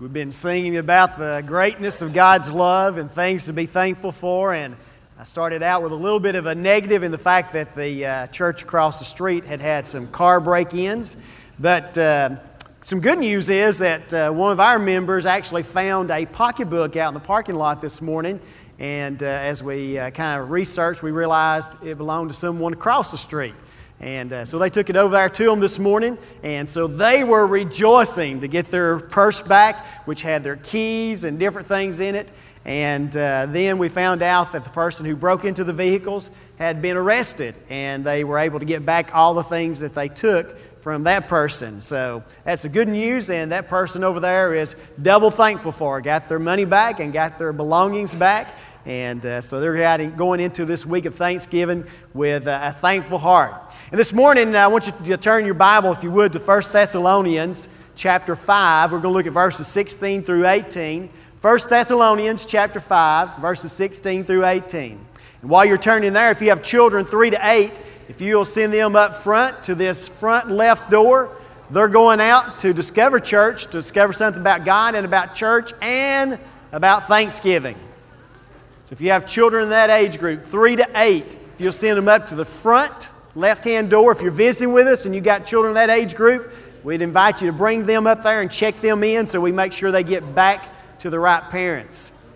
We've been singing about the greatness of God's love and things to be thankful for. And I started out with a little bit of a negative in the fact that the uh, church across the street had had some car break ins. But uh, some good news is that uh, one of our members actually found a pocketbook out in the parking lot this morning. And uh, as we uh, kind of researched, we realized it belonged to someone across the street. And uh, so they took it over there to them this morning. And so they were rejoicing to get their purse back, which had their keys and different things in it. And uh, then we found out that the person who broke into the vehicles had been arrested. And they were able to get back all the things that they took from that person. So that's the good news. And that person over there is double thankful for it. Got their money back and got their belongings back. And uh, so they're going into this week of Thanksgiving with a thankful heart. And this morning, I want you to turn your Bible, if you would, to 1 Thessalonians chapter 5. We're going to look at verses 16 through 18. 1 Thessalonians chapter 5, verses 16 through 18. And while you're turning there, if you have children 3 to 8, if you'll send them up front to this front left door, they're going out to discover church, to discover something about God and about church and about Thanksgiving. So if you have children in that age group, three to eight, if you'll send them up to the front left hand door, if you're visiting with us and you've got children in that age group, we'd invite you to bring them up there and check them in so we make sure they get back to the right parents.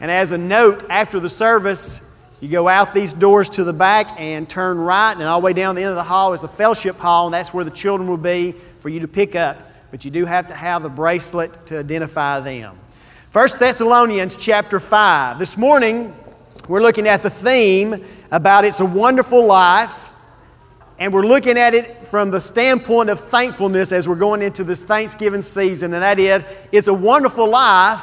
And as a note, after the service, you go out these doors to the back and turn right, and all the way down the end of the hall is the fellowship hall, and that's where the children will be for you to pick up. But you do have to have the bracelet to identify them. 1 Thessalonians chapter 5. This morning, we're looking at the theme about It's a Wonderful Life, and we're looking at it from the standpoint of thankfulness as we're going into this Thanksgiving season, and that is, it's a wonderful life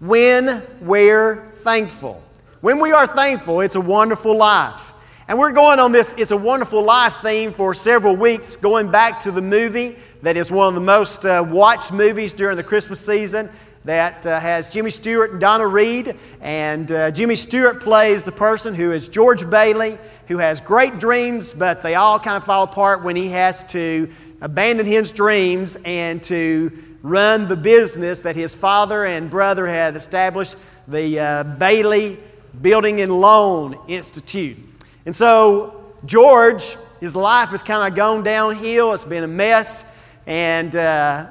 when we're thankful. When we are thankful, it's a wonderful life. And we're going on this It's a Wonderful Life theme for several weeks, going back to the movie that is one of the most uh, watched movies during the Christmas season that uh, has Jimmy Stewart and Donna Reed. And uh, Jimmy Stewart plays the person who is George Bailey, who has great dreams, but they all kind of fall apart when he has to abandon his dreams and to run the business that his father and brother had established, the uh, Bailey Building and Loan Institute. And so, George, his life has kind of gone downhill. It's been a mess. And uh,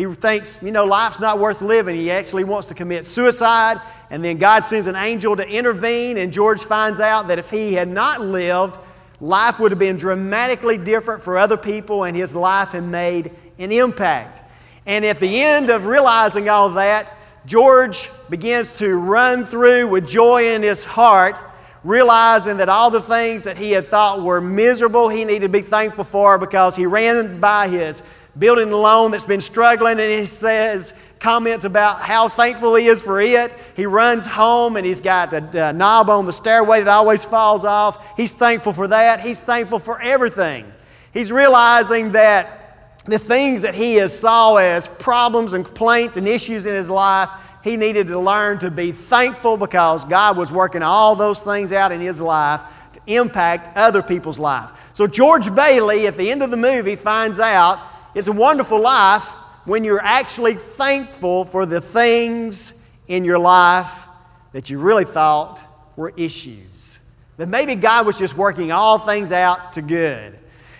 he thinks, you know, life's not worth living. He actually wants to commit suicide. And then God sends an angel to intervene, and George finds out that if he had not lived, life would have been dramatically different for other people, and his life had made an impact. And at the end of realizing all that, George begins to run through with joy in his heart, realizing that all the things that he had thought were miserable, he needed to be thankful for because he ran by his building loan that's been struggling, and he says, comments about how thankful he is for it. He runs home and he's got the knob on the stairway that always falls off. He's thankful for that. He's thankful for everything. He's realizing that the things that he has saw as problems and complaints and issues in his life, he needed to learn to be thankful because God was working all those things out in his life to impact other people's life. So George Bailey, at the end of the movie, finds out it's a wonderful life when you're actually thankful for the things in your life that you really thought were issues. That maybe God was just working all things out to good.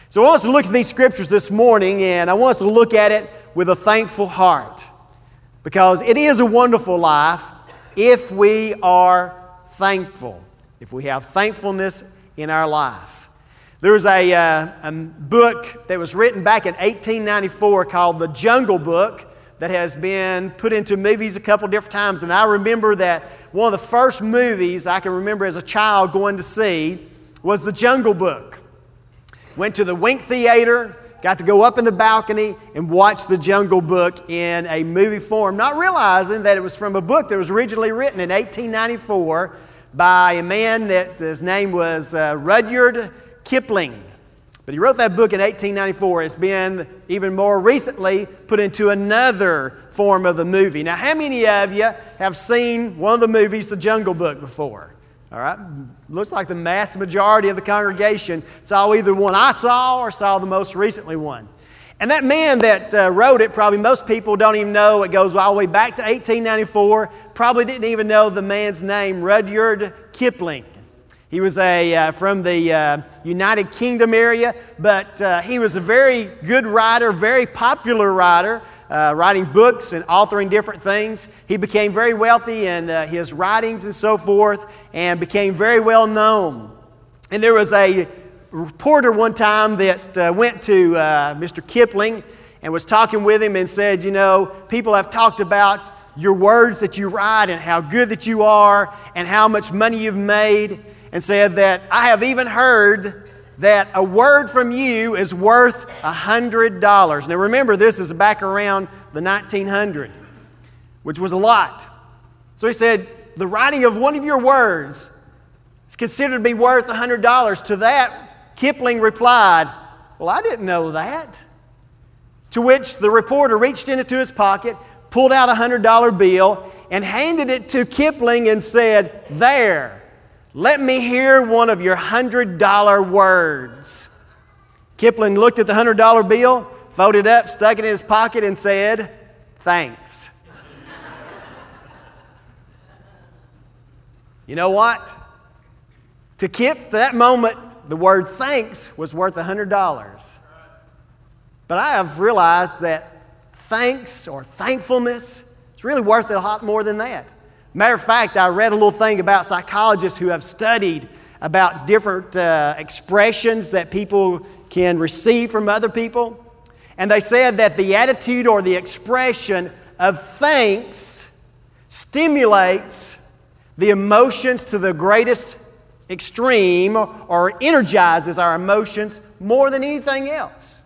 So I want us to look at these scriptures this morning, and I want us to look at it with a thankful heart. Because it is a wonderful life if we are thankful, if we have thankfulness in our life. There was a, uh, a book that was written back in 1894 called The Jungle Book that has been put into movies a couple different times. And I remember that one of the first movies I can remember as a child going to see was The Jungle Book. Went to the Wink Theater, got to go up in the balcony and watch The Jungle Book in a movie form, not realizing that it was from a book that was originally written in 1894 by a man that his name was uh, Rudyard Kipling. But he wrote that book in 1894. It's been even more recently put into another form of the movie. Now, how many of you have seen one of the movies, The Jungle Book, before? All right, looks like the mass majority of the congregation saw either one I saw or saw the most recently one. And that man that uh, wrote it, probably most people don't even know. It goes all the way back to 1894. Probably didn't even know the man's name, Rudyard Kipling. He was a, uh, from the uh, United Kingdom area, but uh, he was a very good writer, very popular writer, uh, writing books and authoring different things. He became very wealthy in uh, his writings and so forth, and became very well known. And there was a reporter one time that uh, went to Mr. Kipling and was talking with him and said, You know, people have talked about your words that you write and how good that you are and how much money you've made, and said that I have even heard that a word from you is worth a $100. Now remember, this is back around the 1900, which was a lot. So he said, The writing of one of your words is considered to be worth a $100. To that, Kipling replied, Well, I didn't know that. To which the reporter reached into his pocket, pulled out a $100 bill, and handed it to Kipling and said, There, let me hear one of your $100 words. Kipling looked at the $100 bill, folded up, stuck it in his pocket, and said, Thanks. you know what? To Kip, that moment, the word thanks was worth $100. But I have realized that thanks or thankfulness is really worth a lot more than that. Matter of fact, I read a little thing about psychologists who have studied about different uh, expressions that people can receive from other people. And they said that the attitude or the expression of thanks stimulates the emotions to the greatest extreme or energizes our emotions more than anything else.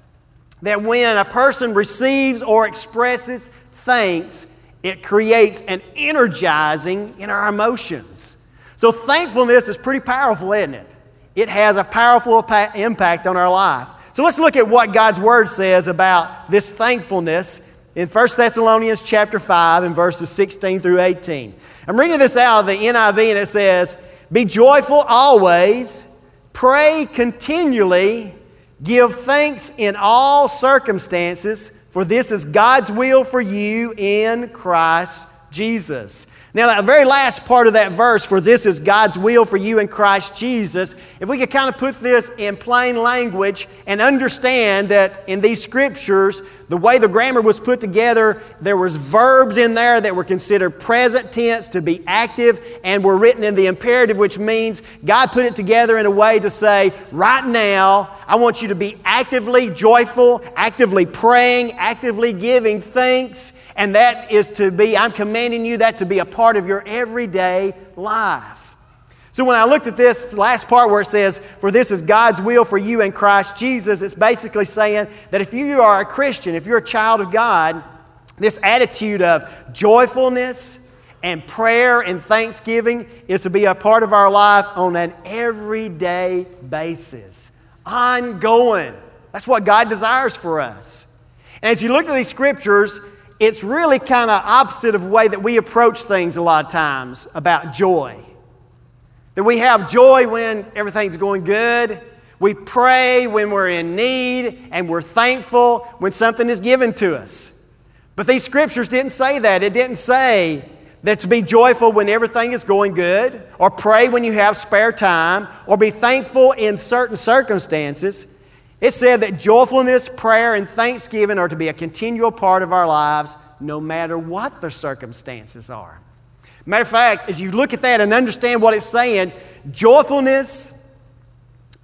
That when a person receives or expresses thanks, it creates an energizing in our emotions. So, thankfulness is pretty powerful, isn't it? It has a powerful impact on our life. So, let's look at what God's Word says about this thankfulness in 1 Thessalonians chapter 5 and verses 16 through 18. I'm reading this out of the NIV and it says, be joyful always, pray continually, give thanks in all circumstances, for this is God's will for you in Christ Jesus. Now, that very last part of that verse, for this is God's will for you in Christ Jesus, if we could kind of put this in plain language and understand that in these scriptures, the way the grammar was put together, there was verbs in there that were considered present tense to be active and were written in the imperative, which means God put it together in a way to say, right now, I want you to be actively joyful, actively praying, actively giving thanks and that is to be, I'm commanding you that to be a part of your everyday life. So when I looked at this last part where it says, For this is God's will for you in Christ Jesus, it's basically saying that if you are a Christian, if you're a child of God, this attitude of joyfulness and prayer and thanksgiving is to be a part of our life on an everyday basis, ongoing. That's what God desires for us. And as you look at these scriptures, it's really kind of opposite of the way that we approach things a lot of times about joy. That we have joy when everything's going good. We pray when we're in need, and we're thankful when something is given to us. But these scriptures didn't say that. It didn't say that to be joyful when everything is going good, or pray when you have spare time, or be thankful in certain circumstances. It said that joyfulness, prayer, and thanksgiving are to be a continual part of our lives no matter what the circumstances are. Matter of fact, as you look at that and understand what it's saying, joyfulness,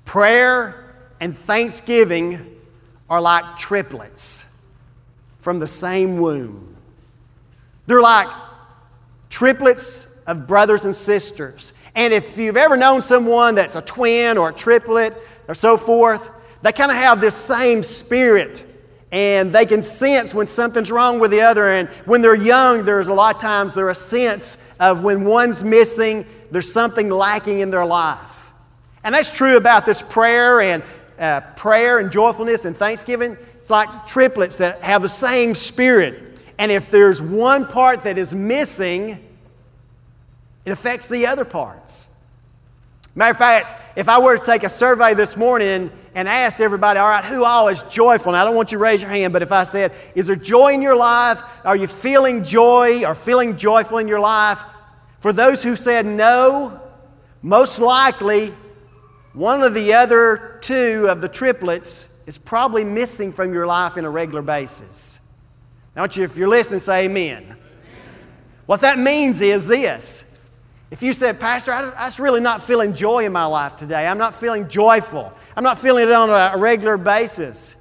prayer, and thanksgiving are like triplets from the same womb. They're like triplets of brothers and sisters. And if you've ever known someone that's a twin or a triplet or so forth, they kind of have this same spirit and they can sense when something's wrong with the other. And when they're young, there's a lot of times there's a sense of when one's missing, there's something lacking in their life. And that's true about this prayer and uh, prayer and joyfulness and thanksgiving. It's like triplets that have the same spirit. And if there's one part that is missing, it affects the other parts. Matter of fact, if I were to take a survey this morning and asked everybody, all right, who all is joyful? And I don't want you to raise your hand, but if I said, is there joy in your life? Are you feeling joy or feeling joyful in your life? For those who said no, most likely one of the other two of the triplets is probably missing from your life in a regular basis. Want you, if you're listening, say amen. amen. What that means is this. If you said, Pastor, I, I'm really not feeling joy in my life today, I'm not feeling joyful, I'm not feeling it on a regular basis,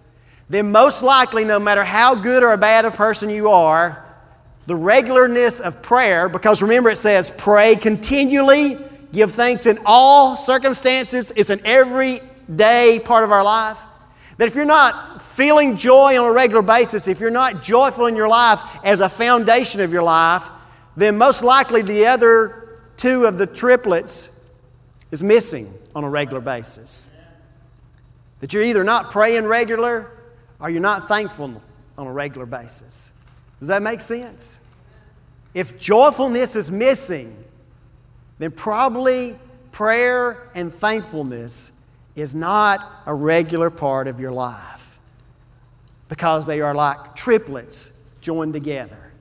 then most likely, no matter how good or bad a person you are, the regularness of prayer, because remember it says, pray continually, give thanks in all circumstances, it's an everyday part of our life. That if you're not feeling joy on a regular basis, if you're not joyful in your life as a foundation of your life, then most likely the other two of the triplets is missing on a regular basis. That you're either not praying regular or you're not thankful on a regular basis. Does that make sense? If joyfulness is missing, then probably prayer and thankfulness is not a regular part of your life because they are like triplets joined together.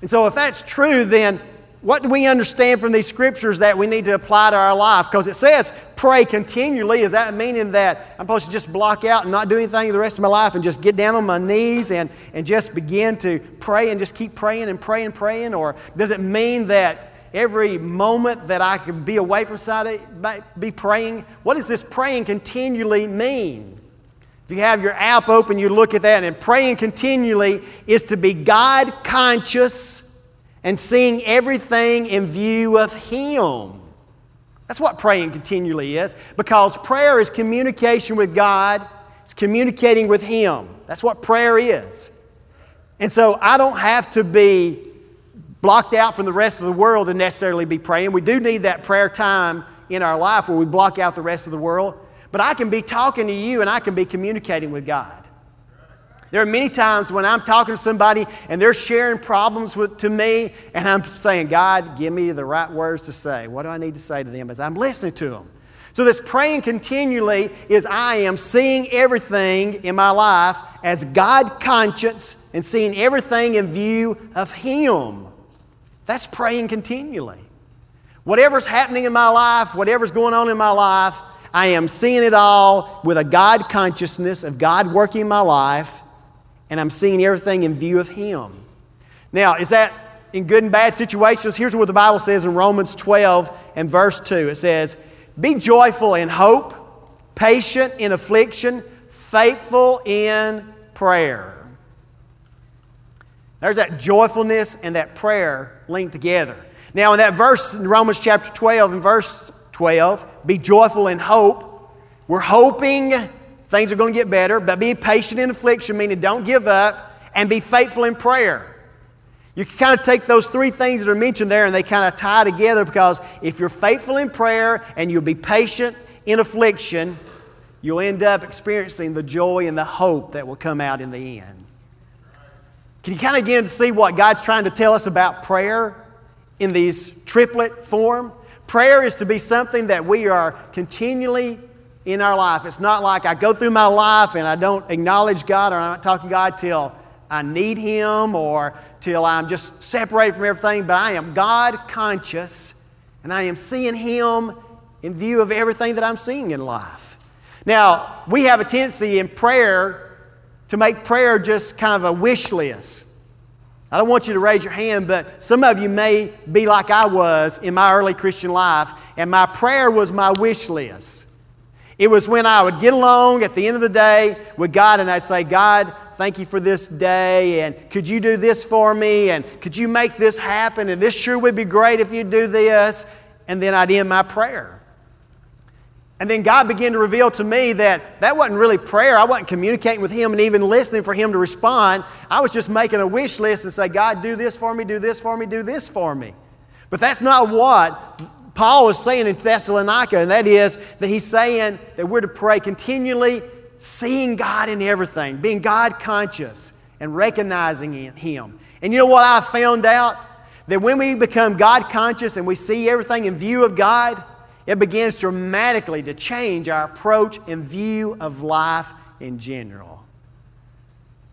And so, if that's true, then what do we understand from these scriptures that we need to apply to our life? Because it says pray continually. Is that meaning that I'm supposed to just block out and not do anything the rest of my life and just get down on my knees and, and just begin to pray and just keep praying and praying and praying? Or does it mean that every moment that I can be away from somebody, be praying? What does this praying continually mean? If you have your app open, you look at that, and praying continually is to be God conscious and seeing everything in view of Him. That's what praying continually is, because prayer is communication with God, it's communicating with Him. That's what prayer is. And so I don't have to be blocked out from the rest of the world to necessarily be praying. We do need that prayer time in our life where we block out the rest of the world. But I can be talking to you and I can be communicating with God. There are many times when I'm talking to somebody and they're sharing problems with, to me, and I'm saying, God, give me the right words to say. What do I need to say to them as I'm listening to them? So, this praying continually is I am seeing everything in my life as God conscious and seeing everything in view of Him. That's praying continually. Whatever's happening in my life, whatever's going on in my life, I am seeing it all with a God consciousness of God working in my life and I'm seeing everything in view of Him. Now, is that in good and bad situations? Here's what the Bible says in Romans 12 and verse 2 it says, Be joyful in hope, patient in affliction, faithful in prayer. There's that joyfulness and that prayer linked together. Now, in that verse in Romans chapter 12 and verse 12, be joyful in hope. We're hoping Things are going to get better, but be patient in affliction, meaning don't give up, and be faithful in prayer. You can kind of take those three things that are mentioned there and they kind of tie together because if you're faithful in prayer and you'll be patient in affliction, you'll end up experiencing the joy and the hope that will come out in the end. Can you kind of to see what God's trying to tell us about prayer in these triplet form? Prayer is to be something that we are continually in our life. It's not like I go through my life and I don't acknowledge God or I'm not talking to God till I need Him or till I'm just separated from everything, but I am God conscious and I am seeing Him in view of everything that I'm seeing in life. Now, we have a tendency in prayer to make prayer just kind of a wish list. I don't want you to raise your hand, but some of you may be like I was in my early Christian life, and my prayer was my wish list. It was when I would get along at the end of the day with God and I'd say, God, thank you for this day, and could you do this for me, and could you make this happen, and this sure would be great if you do this. And then I'd end my prayer. And then God began to reveal to me that that wasn't really prayer. I wasn't communicating with Him and even listening for Him to respond. I was just making a wish list and say, God, do this for me, do this for me, do this for me. But that's not what Paul is saying in Thessalonica, and that is that he's saying that we're to pray continually, seeing God in everything, being God conscious, and recognizing Him. And you know what I found out? That when we become God conscious and we see everything in view of God, it begins dramatically to change our approach and view of life in general.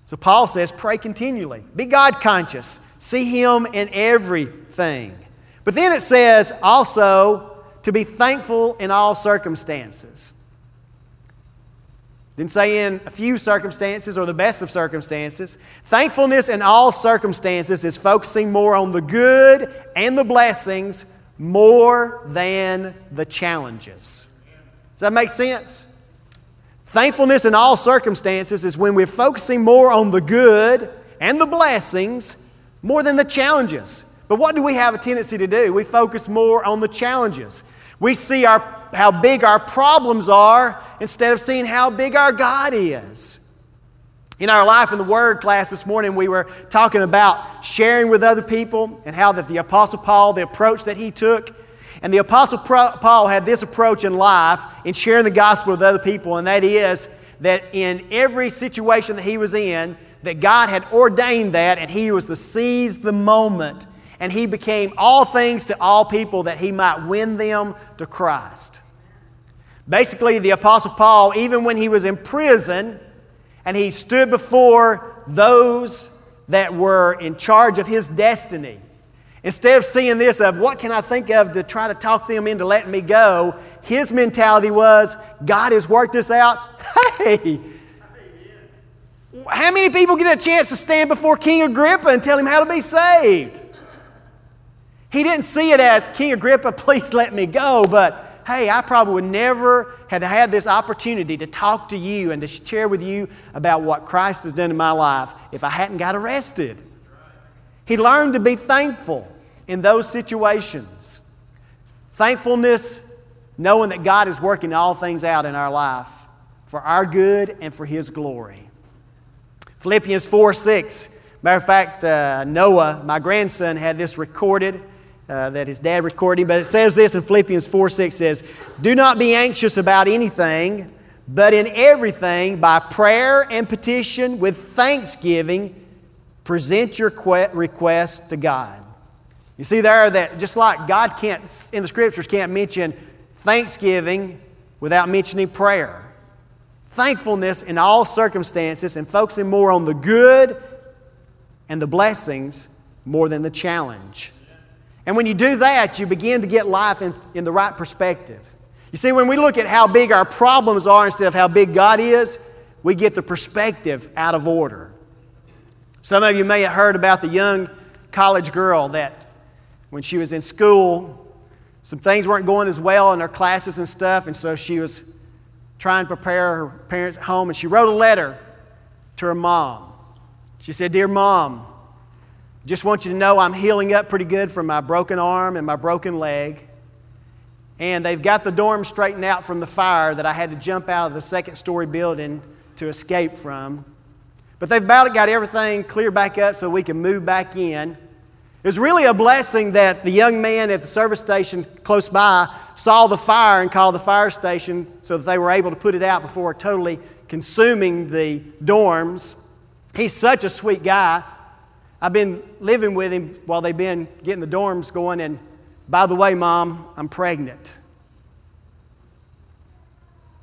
So Paul says, pray continually. Be God conscious. See Him in everything. But then it says also to be thankful in all circumstances. Didn't say in a few circumstances or the best of circumstances. Thankfulness in all circumstances is focusing more on the good and the blessings more than the challenges. Does that make sense? Thankfulness in all circumstances is when we're focusing more on the good and the blessings more than the challenges. But what do we have a tendency to do? We focus more on the challenges. We see our, how big our problems are instead of seeing how big our God is. In our Life in the Word class this morning, we were talking about sharing with other people and how that the Apostle Paul, the approach that he took, and the Apostle Paul had this approach in life in sharing the gospel with other people, and that is that in every situation that he was in, that God had ordained that, and he was to seize the moment and he became all things to all people that he might win them to Christ. Basically, the Apostle Paul, even when he was in prison and he stood before those that were in charge of his destiny, instead of seeing this of what can I think of to try to talk them into letting me go, his mentality was God has worked this out. Hey, how many people get a chance to stand before King Agrippa and tell him how to be saved? He didn't see it as, King Agrippa, please let me go, but hey, I probably would never have had this opportunity to talk to you and to share with you about what Christ has done in my life if I hadn't got arrested. He learned to be thankful in those situations. Thankfulness, knowing that God is working all things out in our life for our good and for His glory. Philippians 4 6. Matter of fact, uh, Noah, my grandson, had this recorded uh, that his dad recorded him. But it says this in Philippians 4 6 says, Do not be anxious about anything, but in everything, by prayer and petition with thanksgiving, present your request to God. You see there that just like God can't, in the scriptures, can't mention thanksgiving without mentioning prayer. Thankfulness in all circumstances and focusing more on the good and the blessings more than the challenge. And when you do that, you begin to get life in, in the right perspective. You see, when we look at how big our problems are instead of how big God is, we get the perspective out of order. Some of you may have heard about the young college girl that when she was in school, some things weren't going as well in her classes and stuff, and so she was trying to prepare her parents at home, and she wrote a letter to her mom. She said, Dear mom, just want you to know I'm healing up pretty good from my broken arm and my broken leg. And they've got the dorm straightened out from the fire that I had to jump out of the second story building to escape from. But they've about got everything cleared back up so we can move back in. It was really a blessing that the young man at the service station close by saw the fire and called the fire station so that they were able to put it out before totally consuming the dorms. He's such a sweet guy. I've been living with him while they've been getting the dorms going, and by the way, Mom, I'm pregnant.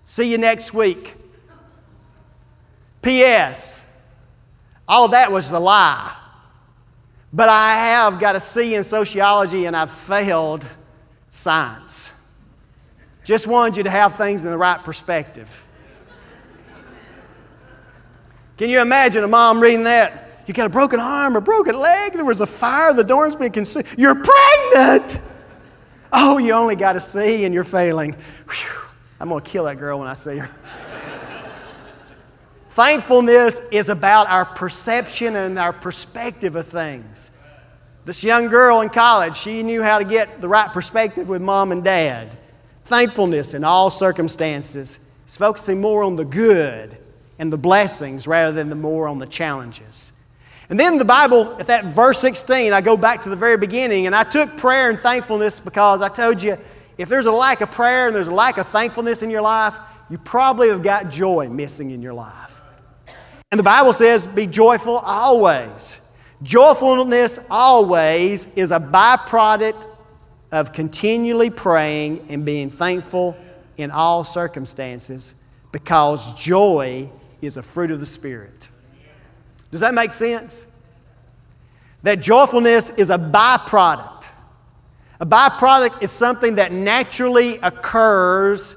See you next week. P.S. All that was a lie. But I have got a C in sociology and I've failed science. Just wanted you to have things in the right perspective. Can you imagine a mom reading that? You got a broken arm, a broken leg, there was a fire, the dorm's been consumed. You're pregnant! Oh, you only got a C and you're failing. Whew. I'm going to kill that girl when I see her. Thankfulness is about our perception and our perspective of things. This young girl in college, she knew how to get the right perspective with mom and dad. Thankfulness in all circumstances is focusing more on the good and the blessings rather than the more on the challenges. And then the Bible, at that verse 16, I go back to the very beginning, and I took prayer and thankfulness because I told you if there's a lack of prayer and there's a lack of thankfulness in your life, you probably have got joy missing in your life. And the Bible says, be joyful always. Joyfulness always is a byproduct of continually praying and being thankful in all circumstances because joy is a fruit of the Spirit. Does that make sense? That joyfulness is a byproduct. A byproduct is something that naturally occurs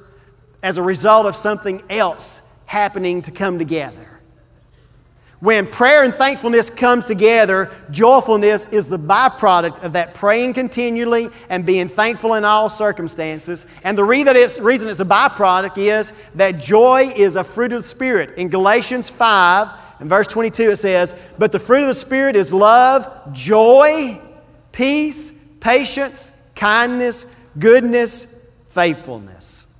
as a result of something else happening to come together. When prayer and thankfulness comes together, joyfulness is the byproduct of that praying continually and being thankful in all circumstances. And the reason it's, reason it's a byproduct is that joy is a fruit of the Spirit. In Galatians 5 and verse 22 it says, But the fruit of the Spirit is love, joy, peace, patience, kindness, goodness, faithfulness.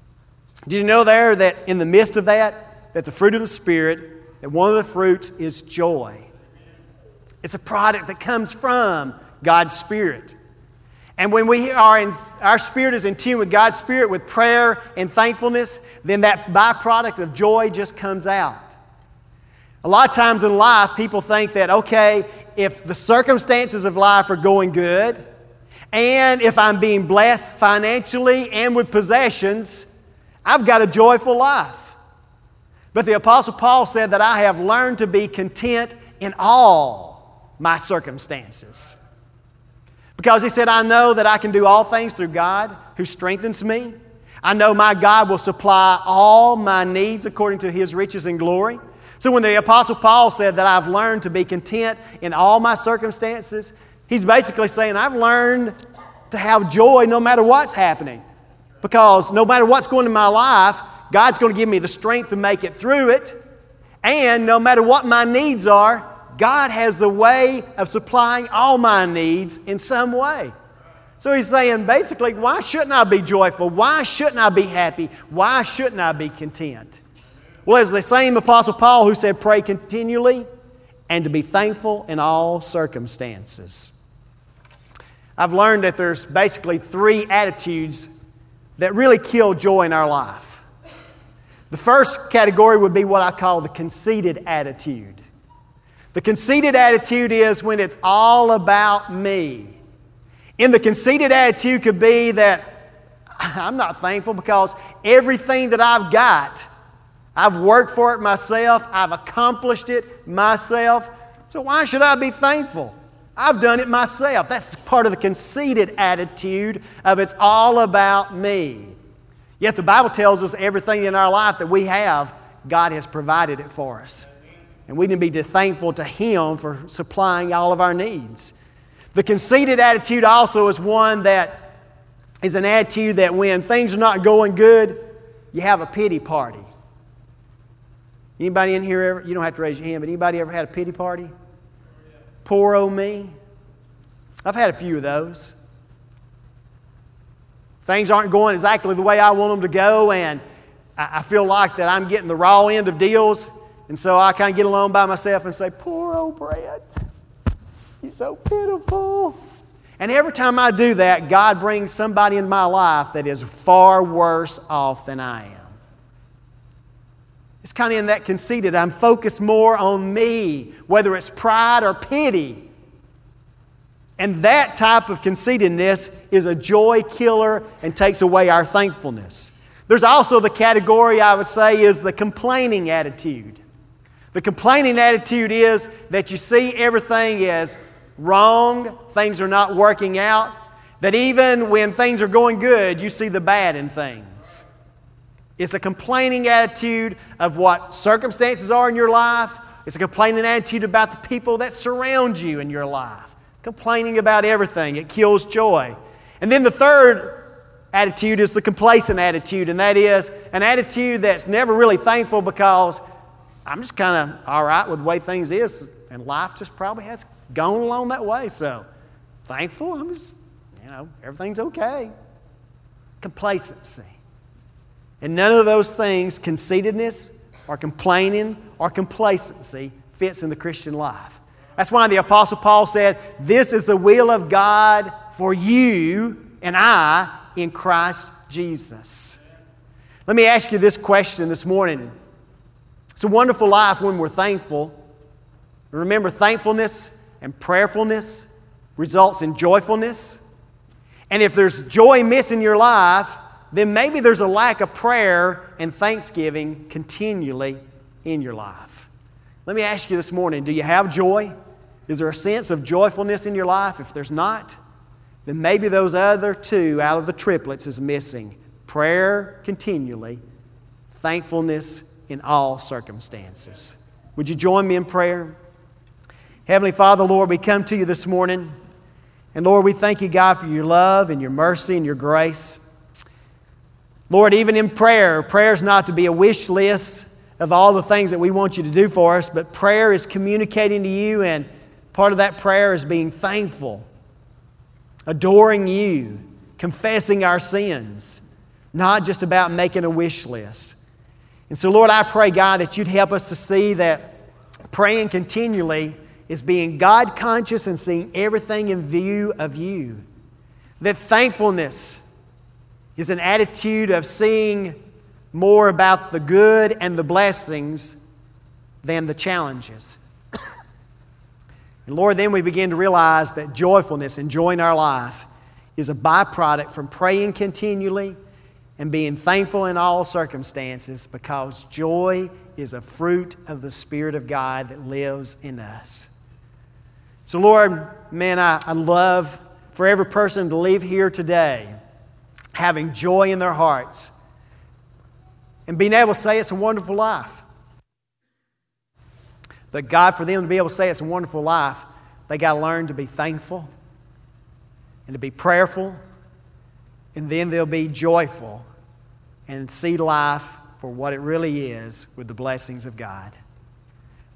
Did you know there that in the midst of that, that the fruit of the Spirit that one of the fruits is joy. It's a product that comes from God's Spirit. And when we are in, our spirit is in tune with God's Spirit with prayer and thankfulness, then that byproduct of joy just comes out. A lot of times in life, people think that, okay, if the circumstances of life are going good, and if I'm being blessed financially and with possessions, I've got a joyful life. But the Apostle Paul said that I have learned to be content in all my circumstances. Because he said, I know that I can do all things through God who strengthens me. I know my God will supply all my needs according to his riches and glory. So when the Apostle Paul said that I've learned to be content in all my circumstances, he's basically saying, I've learned to have joy no matter what's happening. Because no matter what's going in my life, God's going to give me the strength to make it through it. And no matter what my needs are, God has the way of supplying all my needs in some way. So he's saying basically, why shouldn't I be joyful? Why shouldn't I be happy? Why shouldn't I be content? Well, it's the same Apostle Paul who said, pray continually and to be thankful in all circumstances. I've learned that there's basically three attitudes that really kill joy in our life. The first category would be what I call the conceited attitude. The conceited attitude is when it's all about me. In the conceited attitude could be that I'm not thankful because everything that I've got, I've worked for it myself, I've accomplished it myself. So why should I be thankful? I've done it myself. That's part of the conceited attitude of it's all about me. Yet the Bible tells us everything in our life that we have, God has provided it for us. And we need to be thankful to Him for supplying all of our needs. The conceited attitude also is one that is an attitude that when things are not going good, you have a pity party. Anybody in here ever, you don't have to raise your hand, but anybody ever had a pity party? Poor old me. I've had a few of those. Things aren't going exactly the way I want them to go, and I feel like that I'm getting the raw end of deals. And so I kind of get alone by myself and say, Poor old Brett, he's so pitiful. And every time I do that, God brings somebody in my life that is far worse off than I am. It's kind of in that conceited. I'm focused more on me, whether it's pride or pity. And that type of conceitedness is a joy killer and takes away our thankfulness. There's also the category I would say is the complaining attitude. The complaining attitude is that you see everything as wrong, things are not working out, that even when things are going good, you see the bad in things. It's a complaining attitude of what circumstances are in your life. It's a complaining attitude about the people that surround you in your life complaining about everything. It kills joy. And then the third attitude is the complacent attitude, and that is an attitude that's never really thankful because I'm just kind of all right with the way things is, and life just probably has gone along that way. So thankful, I'm just, you know, everything's okay. Complacency. And none of those things, conceitedness or complaining or complacency, fits in the Christian life. That's why the Apostle Paul said, This is the will of God for you and I in Christ Jesus. Let me ask you this question this morning. It's a wonderful life when we're thankful. Remember, thankfulness and prayerfulness results in joyfulness. And if there's joy missing in your life, then maybe there's a lack of prayer and thanksgiving continually in your life. Let me ask you this morning do you have joy? Is there a sense of joyfulness in your life? If there's not, then maybe those other two out of the triplets is missing prayer continually, thankfulness in all circumstances. Would you join me in prayer? Heavenly Father, Lord, we come to you this morning. And Lord, we thank you, God, for your love and your mercy and your grace. Lord, even in prayer, prayer is not to be a wish list of all the things that we want you to do for us, but prayer is communicating to you, and part of that prayer is being thankful, adoring you, confessing our sins, not just about making a wish list. And so, Lord, I pray, God, that you'd help us to see that praying continually is being God conscious and seeing everything in view of you. That thankfulness is an attitude of seeing more about the good and the blessings than the challenges. And Lord, then we begin to realize that joyfulness, enjoying our life, is a byproduct from praying continually and being thankful in all circumstances because joy is a fruit of the Spirit of God that lives in us. So, Lord, man, I, I love for every person to leave here today having joy in their hearts and being able to say it's a wonderful life. But God, for them to be able to say it's a wonderful life, they got to learn to be thankful and to be prayerful, and then they'll be joyful and see life for what it really is with the blessings of God.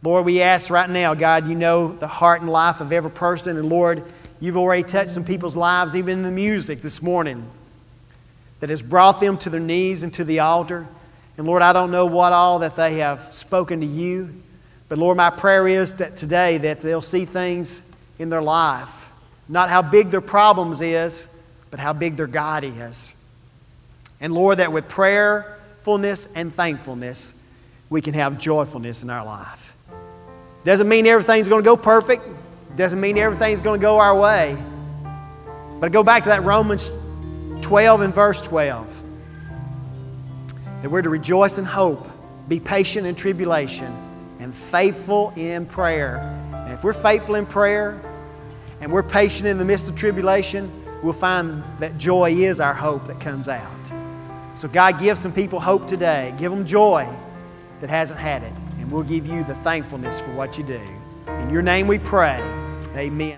Lord, we ask right now, God, you know the heart and life of every person, and Lord, you've already touched some people's lives, even in the music this morning that has brought them to their knees and to the altar. And Lord, I don't know what all that they have spoken to you, but Lord, my prayer is that today that they'll see things in their life, not how big their problems is, but how big their God is. And Lord, that with prayerfulness and thankfulness, we can have joyfulness in our life. Doesn't mean everything's going to go perfect. Doesn't mean everything's going to go our way. But go back to that Romans 12 and verse 12 that we're to rejoice in hope, be patient in tribulation, and faithful in prayer. And if we're faithful in prayer and we're patient in the midst of tribulation, we'll find that joy is our hope that comes out. So, God, give some people hope today. Give them joy that hasn't had it. And we'll give you the thankfulness for what you do. In your name we pray. Amen.